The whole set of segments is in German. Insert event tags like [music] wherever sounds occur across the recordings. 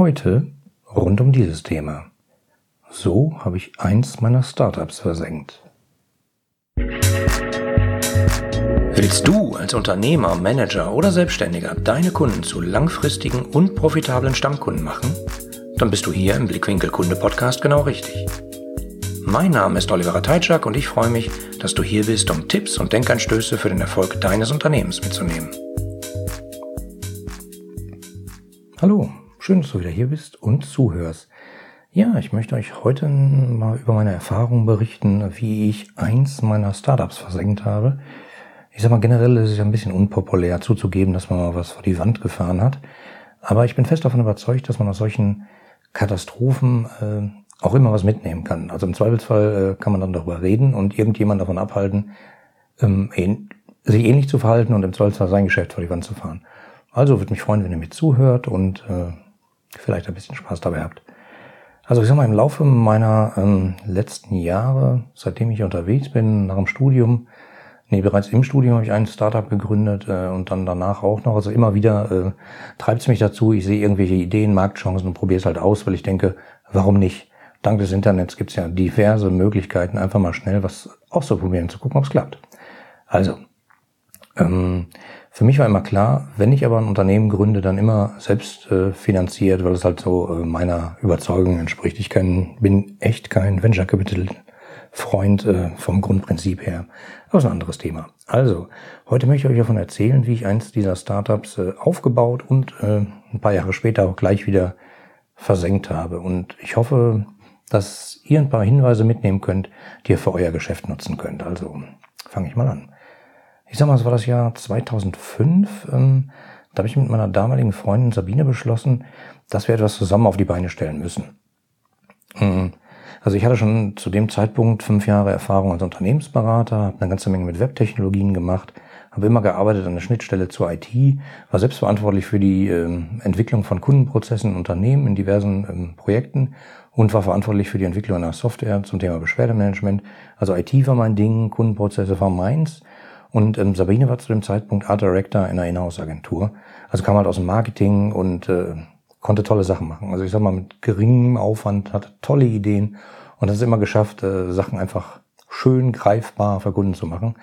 Heute rund um dieses Thema. So habe ich eins meiner Startups versenkt. Willst du als Unternehmer, Manager oder Selbstständiger deine Kunden zu langfristigen und profitablen Stammkunden machen? Dann bist du hier im Blickwinkel Kunde Podcast genau richtig. Mein Name ist Oliver Teitschak und ich freue mich, dass du hier bist, um Tipps und Denkanstöße für den Erfolg deines Unternehmens mitzunehmen. Hallo, schön, dass du wieder hier bist und zuhörst. Ja, ich möchte euch heute mal über meine Erfahrungen berichten, wie ich eins meiner Startups versenkt habe. Ich sag mal, generell ist es ja ein bisschen unpopulär zuzugeben, dass man mal was vor die Wand gefahren hat. Aber ich bin fest davon überzeugt, dass man aus solchen Katastrophen äh, auch immer was mitnehmen kann. Also im Zweifelsfall äh, kann man dann darüber reden und irgendjemand davon abhalten, ähm, sich ähnlich zu verhalten und im Zweifelsfall sein Geschäft vor die Wand zu fahren. Also würde mich freuen, wenn ihr mir zuhört und äh, vielleicht ein bisschen Spaß dabei habt. Also ich sag mal, im Laufe meiner ähm, letzten Jahre, seitdem ich unterwegs bin, nach dem Studium, nee, bereits im Studium habe ich ein Startup gegründet äh, und dann danach auch noch. Also immer wieder äh, treibt es mich dazu, ich sehe irgendwelche Ideen, Marktchancen und probiere es halt aus, weil ich denke, warum nicht? Dank des Internets gibt es ja diverse Möglichkeiten, einfach mal schnell was auszuprobieren, zu gucken, ob es klappt. Also, ähm, für mich war immer klar, wenn ich aber ein Unternehmen gründe, dann immer selbst äh, finanziert, weil es halt so äh, meiner Überzeugung entspricht. Ich kann, bin echt kein Venture Capital Freund äh, vom Grundprinzip her. Aber ist ein anderes Thema. Also, heute möchte ich euch davon erzählen, wie ich eins dieser Startups äh, aufgebaut und äh, ein paar Jahre später auch gleich wieder versenkt habe. Und ich hoffe, dass ihr ein paar Hinweise mitnehmen könnt, die ihr für euer Geschäft nutzen könnt. Also, fange ich mal an ich sag mal, es war das Jahr 2005. Ähm, da habe ich mit meiner damaligen Freundin Sabine beschlossen, dass wir etwas zusammen auf die Beine stellen müssen. Mhm. Also ich hatte schon zu dem Zeitpunkt fünf Jahre Erfahrung als Unternehmensberater, habe eine ganze Menge mit Webtechnologien gemacht, habe immer gearbeitet an der Schnittstelle zur IT, war selbst verantwortlich für die ähm, Entwicklung von Kundenprozessen in Unternehmen in diversen ähm, Projekten und war verantwortlich für die Entwicklung einer Software zum Thema Beschwerdemanagement. Also IT war mein Ding, Kundenprozesse war meins und ähm, Sabine war zu dem Zeitpunkt Art Director in einer Inhouse-Agentur. Also kam halt aus dem Marketing und äh, konnte tolle Sachen machen. Also ich sag mal, mit geringem Aufwand, hatte tolle Ideen und hat es immer geschafft, äh, Sachen einfach schön greifbar für Kunden zu machen.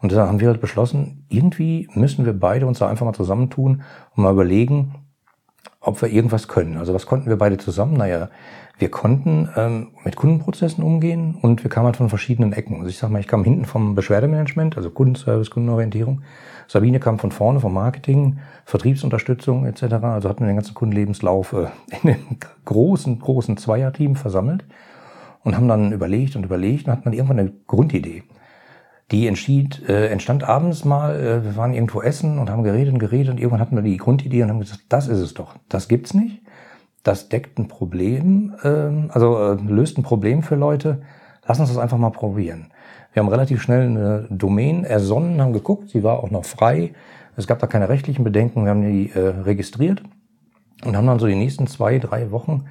Und da haben wir halt beschlossen, irgendwie müssen wir beide uns da einfach mal zusammentun und mal überlegen, ob wir irgendwas können. Also was konnten wir beide zusammen? Naja, wir konnten ähm, mit Kundenprozessen umgehen und wir kamen halt von verschiedenen Ecken. Also ich sag mal, ich kam hinten vom Beschwerdemanagement, also Kundenservice, Kundenorientierung. Sabine kam von vorne vom Marketing, Vertriebsunterstützung etc. Also hatten wir den ganzen Kundenlebenslauf äh, [laughs] in einem großen, großen Zweierteam versammelt und haben dann überlegt und überlegt und hatten dann irgendwann eine Grundidee. Die entschied, äh, entstand abends mal, äh, wir waren irgendwo essen und haben geredet und geredet und irgendwann hatten wir die Grundidee und haben gesagt, das ist es doch, das gibt's nicht das deckt ein Problem, ähm, also äh, löst ein Problem für Leute. Lass uns das einfach mal probieren. Wir haben relativ schnell eine Domain ersonnen, haben geguckt, sie war auch noch frei. Es gab da keine rechtlichen Bedenken, wir haben die äh, registriert und haben dann so die nächsten zwei, drei Wochen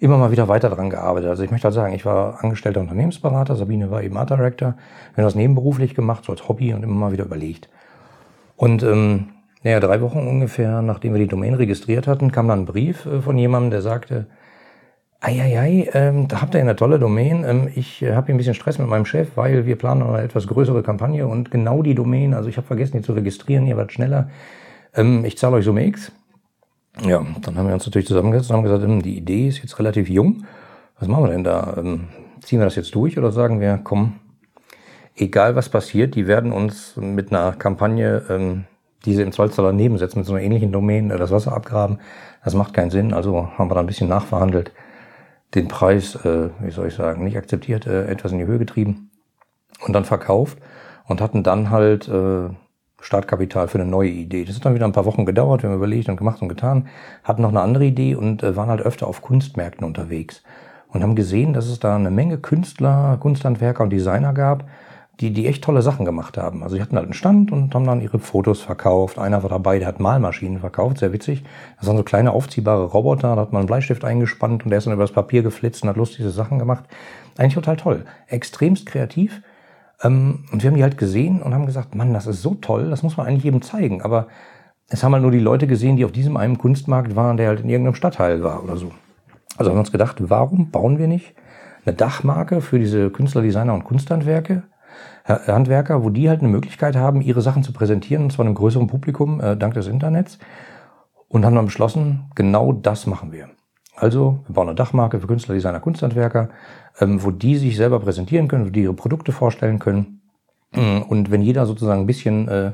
immer mal wieder weiter dran gearbeitet. Also ich möchte halt sagen, ich war angestellter Unternehmensberater, Sabine war eben Art Director. Wir haben das nebenberuflich gemacht, so als Hobby und immer mal wieder überlegt. Und ähm, naja, drei Wochen ungefähr, nachdem wir die Domain registriert hatten, kam dann ein Brief äh, von jemandem, der sagte, Eieiei, ähm, da habt ihr eine tolle Domain. Ähm, ich äh, habe hier ein bisschen Stress mit meinem Chef, weil wir planen eine etwas größere Kampagne und genau die Domain, also ich habe vergessen, die zu registrieren, ihr wart schneller. Ähm, ich zahle euch Summe X. Ja, dann haben wir uns natürlich zusammengesetzt und haben gesagt, ähm, die Idee ist jetzt relativ jung. Was machen wir denn da? Ähm, ziehen wir das jetzt durch oder sagen wir, komm, egal was passiert, die werden uns mit einer Kampagne ähm, diese im Zollster daneben setzen mit so einer ähnlichen Domain, äh, das Wasser abgraben. Das macht keinen Sinn. Also haben wir da ein bisschen nachverhandelt, den Preis, äh, wie soll ich sagen, nicht akzeptiert, äh, etwas in die Höhe getrieben und dann verkauft und hatten dann halt Startkapital für eine neue Idee. Das hat dann wieder ein paar Wochen gedauert, wir haben überlegt und gemacht und getan, hatten noch eine andere Idee und äh, waren halt öfter auf Kunstmärkten unterwegs und haben gesehen, dass es da eine Menge Künstler, Kunsthandwerker und Designer gab, die, die echt tolle Sachen gemacht haben. Also die hatten halt einen Stand und haben dann ihre Fotos verkauft. Einer war dabei, der hat Malmaschinen verkauft, sehr witzig. Das waren so kleine aufziehbare Roboter, da hat man einen Bleistift eingespannt und der ist dann über das Papier geflitzt und hat lustige Sachen gemacht. Eigentlich total toll. Extremst kreativ. Ähm, und wir haben die halt gesehen und haben gesagt, Mann, das ist so toll, das muss man eigentlich jedem zeigen. Aber es haben halt nur die Leute gesehen, die auf diesem einen Kunstmarkt waren, der halt in irgendeinem Stadtteil war oder so. Also haben wir uns gedacht, warum bauen wir nicht eine Dachmarke für diese Künstler, Designer und Kunsthandwerke, Handwerker, wo die halt eine Möglichkeit haben, ihre Sachen zu präsentieren, und zwar einem größeren Publikum, äh, dank des Internets. Und haben dann beschlossen, genau das machen wir. Also, wir bauen eine Dachmarke für Künstler, Designer, Kunsthandwerker, ähm, wo die sich selber präsentieren können, wo die ihre Produkte vorstellen können. Und wenn jeder sozusagen ein bisschen äh,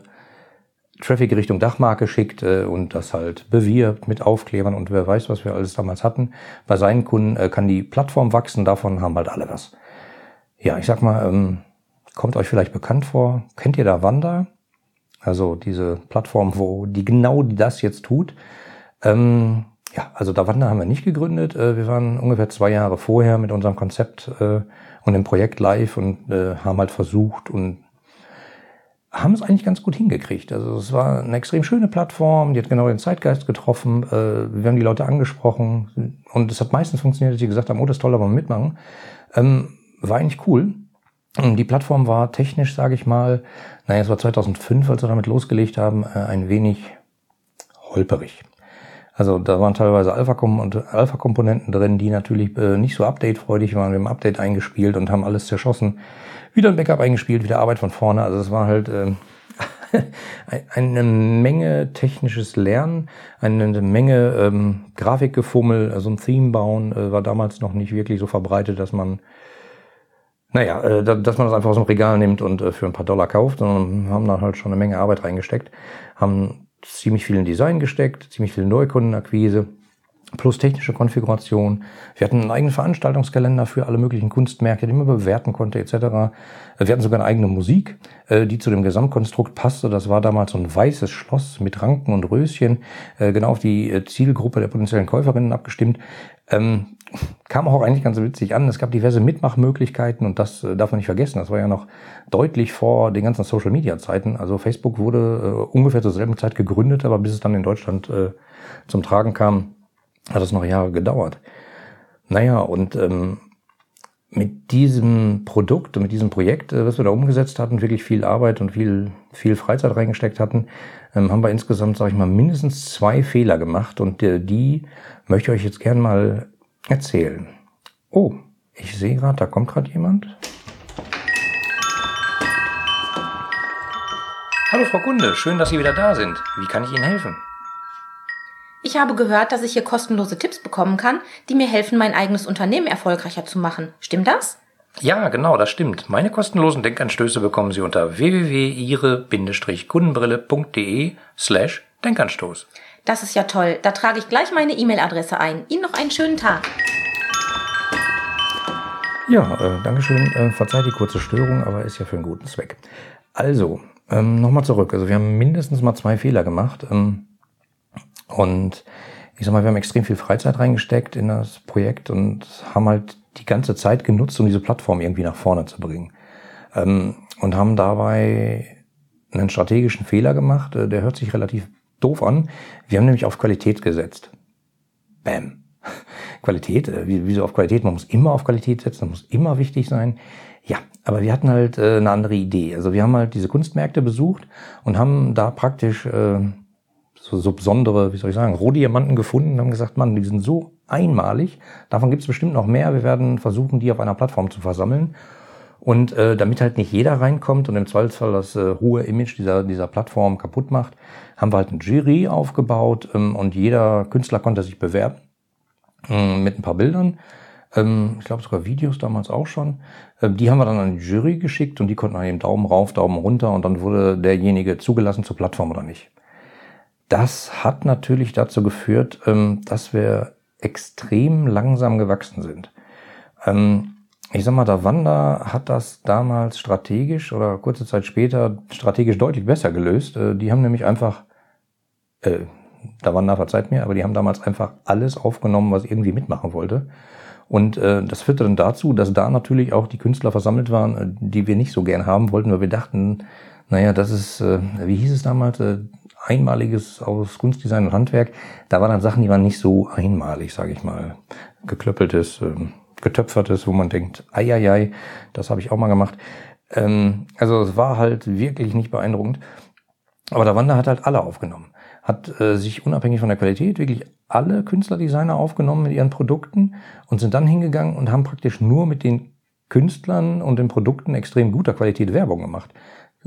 Traffic Richtung Dachmarke schickt äh, und das halt bewirbt mit Aufklebern und wer weiß, was wir alles damals hatten. Bei seinen Kunden äh, kann die Plattform wachsen, davon haben halt alle was. Ja, ich sag mal, ähm, kommt euch vielleicht bekannt vor. Kennt ihr da Wanda? Also diese Plattform, wo die genau das jetzt tut. Ähm, ja, also da Wanda haben wir nicht gegründet. Äh, wir waren ungefähr zwei Jahre vorher mit unserem Konzept äh, und dem Projekt live und äh, haben halt versucht und haben es eigentlich ganz gut hingekriegt. Also es war eine extrem schöne Plattform, die hat genau den Zeitgeist getroffen. Wir haben die Leute angesprochen und es hat meistens funktioniert, dass sie gesagt haben, oh, das ist toll, aber mitmachen. Ähm, war eigentlich cool. Die Plattform war technisch, sage ich mal, naja, es war 2005, als wir damit losgelegt haben, ein wenig holperig. Also da waren teilweise Alpha-Komponenten drin, die natürlich äh, nicht so updatefreudig waren. Wir haben Update eingespielt und haben alles zerschossen wieder ein Backup eingespielt, wieder Arbeit von vorne. Also es war halt äh, [laughs] eine Menge technisches Lernen, eine Menge ähm, Grafikgefummel, also ein Theme bauen äh, war damals noch nicht wirklich so verbreitet, dass man naja, äh, dass man das einfach aus dem Regal nimmt und äh, für ein paar Dollar kauft, sondern haben da halt schon eine Menge Arbeit reingesteckt, haben ziemlich viel in Design gesteckt, ziemlich viel Neukundenakquise plus technische Konfiguration. Wir hatten einen eigenen Veranstaltungskalender für alle möglichen Kunstmärkte, die man bewerten konnte etc. Wir hatten sogar eine eigene Musik, äh, die zu dem Gesamtkonstrukt passte. Das war damals so ein weißes Schloss mit Ranken und Röschen, äh, genau auf die äh, Zielgruppe der potenziellen Käuferinnen abgestimmt. Kam auch eigentlich ganz witzig an. Es gab diverse Mitmachmöglichkeiten und das darf man nicht vergessen. Das war ja noch deutlich vor den ganzen Social-Media-Zeiten. Also Facebook wurde ungefähr zur selben Zeit gegründet, aber bis es dann in Deutschland zum Tragen kam, hat das noch Jahre gedauert. Naja, und ähm, mit diesem Produkt und mit diesem Projekt, äh, was wir da umgesetzt hatten, wirklich viel Arbeit und viel, viel Freizeit reingesteckt hatten, ähm, haben wir insgesamt, sage ich mal, mindestens zwei Fehler gemacht und äh, die möchte ich euch jetzt gern mal erzählen. Oh, ich sehe gerade, da kommt gerade jemand. Hallo Frau Kunde, schön, dass Sie wieder da sind. Wie kann ich Ihnen helfen? Ich habe gehört, dass ich hier kostenlose Tipps bekommen kann, die mir helfen, mein eigenes Unternehmen erfolgreicher zu machen. Stimmt das? Ja, genau, das stimmt. Meine kostenlosen Denkanstöße bekommen Sie unter www.ihre-kundenbrille.de slash Denkanstoß. Das ist ja toll. Da trage ich gleich meine E-Mail-Adresse ein. Ihnen noch einen schönen Tag. Ja, äh, Dankeschön. Äh, verzeiht die kurze Störung, aber ist ja für einen guten Zweck. Also, ähm, nochmal zurück. Also wir haben mindestens mal zwei Fehler gemacht. Ähm, und ich sag mal, wir haben extrem viel Freizeit reingesteckt in das Projekt und haben halt die ganze Zeit genutzt, um diese Plattform irgendwie nach vorne zu bringen. Ähm, und haben dabei einen strategischen Fehler gemacht, äh, der hört sich relativ doof an. Wir haben nämlich auf Qualität gesetzt. Bam. [laughs] Qualität, äh, wieso auf Qualität? Man muss immer auf Qualität setzen, das muss immer wichtig sein. Ja, aber wir hatten halt äh, eine andere Idee. Also wir haben halt diese Kunstmärkte besucht und haben da praktisch äh, so, so besondere, wie soll ich sagen, Rohdiamanten gefunden und haben gesagt, Mann, die sind so einmalig, davon gibt es bestimmt noch mehr. Wir werden versuchen, die auf einer Plattform zu versammeln. Und äh, damit halt nicht jeder reinkommt und im Zweifelsfall das äh, hohe Image dieser, dieser Plattform kaputt macht, haben wir halt ein Jury aufgebaut ähm, und jeder Künstler konnte sich bewerben äh, mit ein paar Bildern. Ähm, ich glaube sogar Videos damals auch schon. Ähm, die haben wir dann an die Jury geschickt und die konnten dann eben Daumen rauf, Daumen runter und dann wurde derjenige zugelassen zur Plattform oder nicht. Das hat natürlich dazu geführt, ähm, dass wir extrem langsam gewachsen sind. Ähm, ich sag mal, der Wanda hat das damals strategisch oder kurze Zeit später strategisch deutlich besser gelöst. Äh, die haben nämlich einfach, äh, der Wanda verzeiht mir, aber die haben damals einfach alles aufgenommen, was irgendwie mitmachen wollte. Und äh, das führte dann dazu, dass da natürlich auch die Künstler versammelt waren, äh, die wir nicht so gern haben wollten, weil wir dachten, naja, das ist, äh, wie hieß es damals, äh, Einmaliges aus Kunstdesign und Handwerk. Da waren dann Sachen, die waren nicht so einmalig, sage ich mal. Geklöppeltes, ähm, getöpfertes, wo man denkt, ei, ei, ei, das habe ich auch mal gemacht. Ähm, also es war halt wirklich nicht beeindruckend. Aber der Wander hat halt alle aufgenommen. hat äh, sich unabhängig von der Qualität wirklich alle Künstlerdesigner aufgenommen mit ihren Produkten und sind dann hingegangen und haben praktisch nur mit den Künstlern und den Produkten extrem guter Qualität Werbung gemacht.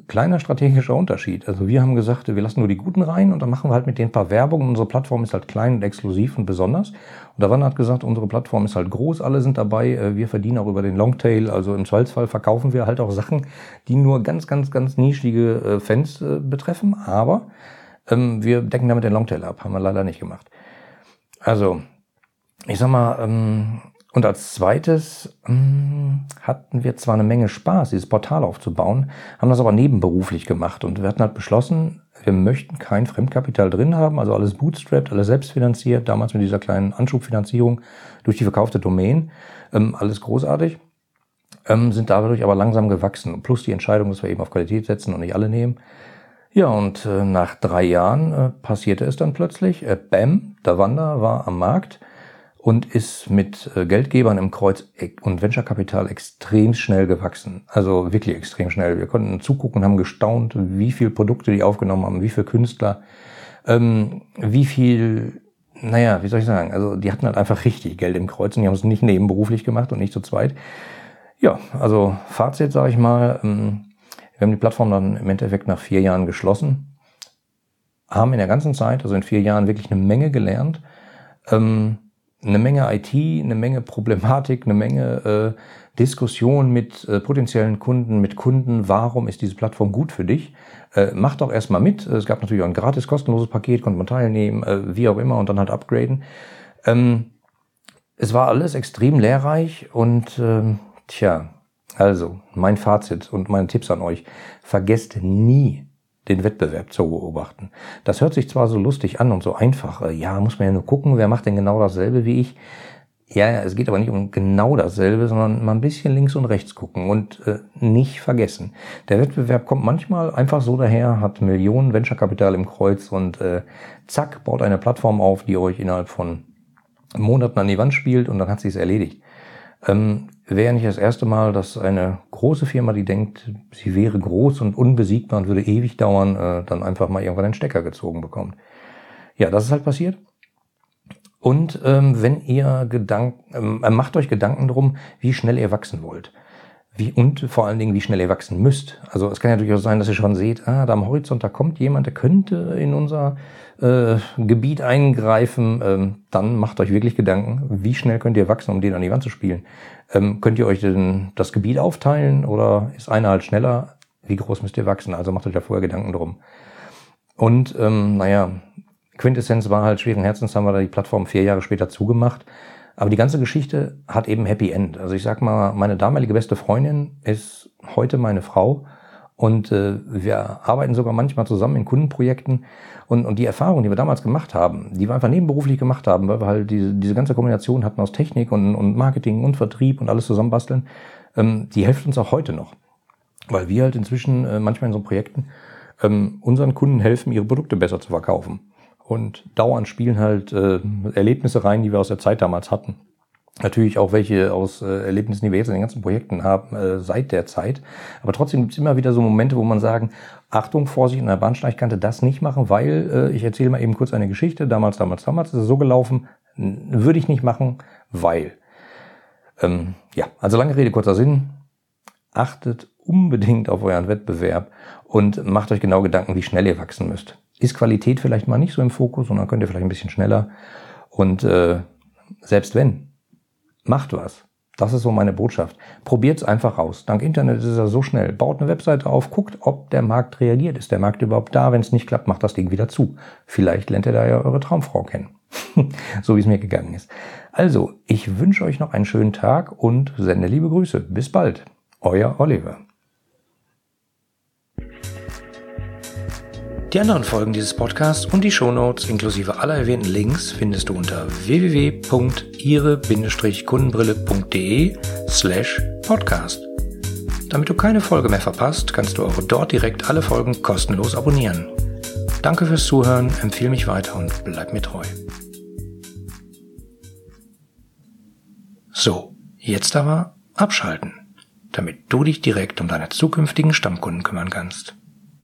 Kleiner strategischer Unterschied. Also wir haben gesagt, wir lassen nur die Guten rein und dann machen wir halt mit den paar Werbung. Unsere Plattform ist halt klein und exklusiv und besonders. Und der Wann hat gesagt, unsere Plattform ist halt groß, alle sind dabei. Äh, wir verdienen auch über den Longtail. Also im Zweifelsfall verkaufen wir halt auch Sachen, die nur ganz, ganz, ganz nischige äh, Fans äh, betreffen. Aber ähm, wir decken damit den Longtail ab. Haben wir leider nicht gemacht. Also, ich sag mal, ähm, und als zweites ähm, hatten wir zwar eine Menge Spaß, dieses Portal aufzubauen, haben das aber nebenberuflich gemacht. Und wir hatten halt beschlossen, wir möchten kein Fremdkapital drin haben, also alles bootstrapped, alles selbstfinanziert, damals mit dieser kleinen Anschubfinanzierung durch die verkaufte Domain, ähm, alles großartig, ähm, sind dadurch aber langsam gewachsen, plus die Entscheidung, dass wir eben auf Qualität setzen und nicht alle nehmen. Ja, und äh, nach drei Jahren äh, passierte es dann plötzlich, äh, bam, der Wander war am Markt, und ist mit äh, Geldgebern im Kreuz und Venture-Kapital extrem schnell gewachsen. Also wirklich extrem schnell. Wir konnten zugucken und haben gestaunt, wie viel Produkte die aufgenommen haben, wie viel Künstler, ähm, wie viel, naja, wie soll ich sagen, also die hatten halt einfach richtig Geld im Kreuz und die haben es nicht nebenberuflich gemacht und nicht zu zweit. Ja, also Fazit sage ich mal, ähm, wir haben die Plattform dann im Endeffekt nach vier Jahren geschlossen, haben in der ganzen Zeit, also in vier Jahren, wirklich eine Menge gelernt. Ähm, eine Menge IT, eine Menge Problematik, eine Menge äh, Diskussion mit äh, potenziellen Kunden, mit Kunden, warum ist diese Plattform gut für dich? Äh, mach doch erstmal mit. Es gab natürlich auch ein gratis, kostenloses Paket, konnte man teilnehmen, äh, wie auch immer und dann halt upgraden. Ähm, es war alles extrem lehrreich und ähm, tja, also mein Fazit und meine Tipps an euch. Vergesst nie den Wettbewerb zu beobachten. Das hört sich zwar so lustig an und so einfach, äh, ja, muss man ja nur gucken, wer macht denn genau dasselbe wie ich. Ja, es geht aber nicht um genau dasselbe, sondern mal ein bisschen links und rechts gucken und äh, nicht vergessen. Der Wettbewerb kommt manchmal einfach so daher, hat Millionen Venture-Kapital im Kreuz und äh, zack, baut eine Plattform auf, die euch innerhalb von Monaten an die Wand spielt und dann hat sie es erledigt. Ähm, wäre nicht das erste Mal, dass eine große Firma, die denkt, sie wäre groß und unbesiegbar und würde ewig dauern, äh, dann einfach mal irgendwann einen Stecker gezogen bekommt. Ja, das ist halt passiert. Und ähm, wenn ihr Gedanken, ähm, äh, macht euch Gedanken drum, wie schnell ihr wachsen wollt. Wie, und vor allen Dingen, wie schnell ihr wachsen müsst. Also es kann ja durchaus sein, dass ihr schon seht, ah, da am Horizont, da kommt jemand, der könnte in unser äh, Gebiet eingreifen. Ähm, dann macht euch wirklich Gedanken, wie schnell könnt ihr wachsen, um den an die Wand zu spielen. Ähm, könnt ihr euch denn das Gebiet aufteilen oder ist einer halt schneller? Wie groß müsst ihr wachsen? Also macht euch da vorher Gedanken drum. Und ähm, naja, Quintessenz war halt schweren Herzens, haben wir da die Plattform vier Jahre später zugemacht. Aber die ganze Geschichte hat eben Happy End. Also ich sag mal, meine damalige beste Freundin ist heute meine Frau und äh, wir arbeiten sogar manchmal zusammen in Kundenprojekten. Und, und die Erfahrung, die wir damals gemacht haben, die wir einfach nebenberuflich gemacht haben, weil wir halt diese, diese ganze Kombination hatten aus Technik und, und Marketing und Vertrieb und alles zusammenbasteln, ähm, die hilft uns auch heute noch. Weil wir halt inzwischen äh, manchmal in so Projekten ähm, unseren Kunden helfen, ihre Produkte besser zu verkaufen und dauernd spielen halt äh, Erlebnisse rein, die wir aus der Zeit damals hatten. Natürlich auch welche aus äh, Erlebnissen, die wir jetzt in den ganzen Projekten haben, äh, seit der Zeit. Aber trotzdem gibt es immer wieder so Momente, wo man sagen, Achtung, Vorsicht, in der Bahnsteigkante das nicht machen, weil äh, ich erzähle mal eben kurz eine Geschichte. Damals, damals, damals ist es so gelaufen, würde ich nicht machen, weil. Ähm, ja, also lange Rede, kurzer Sinn. Achtet unbedingt auf euren Wettbewerb und macht euch genau Gedanken, wie schnell ihr wachsen müsst ist Qualität vielleicht mal nicht so im Fokus, sondern könnt ihr vielleicht ein bisschen schneller. Und äh, selbst wenn, macht was. Das ist so meine Botschaft. Probiert's einfach aus. Dank Internet ist es so schnell. Baut eine Webseite auf, guckt, ob der Markt reagiert. Ist der Markt überhaupt da? Wenn es nicht klappt, macht das Ding wieder zu. Vielleicht lernt ihr da ja eure Traumfrau kennen. [laughs] so wie es mir gegangen ist. Also, ich wünsche euch noch einen schönen Tag und sende liebe Grüße. Bis bald. Euer Oliver. Die anderen Folgen dieses Podcasts und die Shownotes inklusive aller erwähnten Links findest du unter www.ihre-kundenbrille.de slash podcast. Damit du keine Folge mehr verpasst, kannst du auch dort direkt alle Folgen kostenlos abonnieren. Danke fürs Zuhören, empfehle mich weiter und bleib mir treu. So, jetzt aber abschalten, damit du dich direkt um deine zukünftigen Stammkunden kümmern kannst.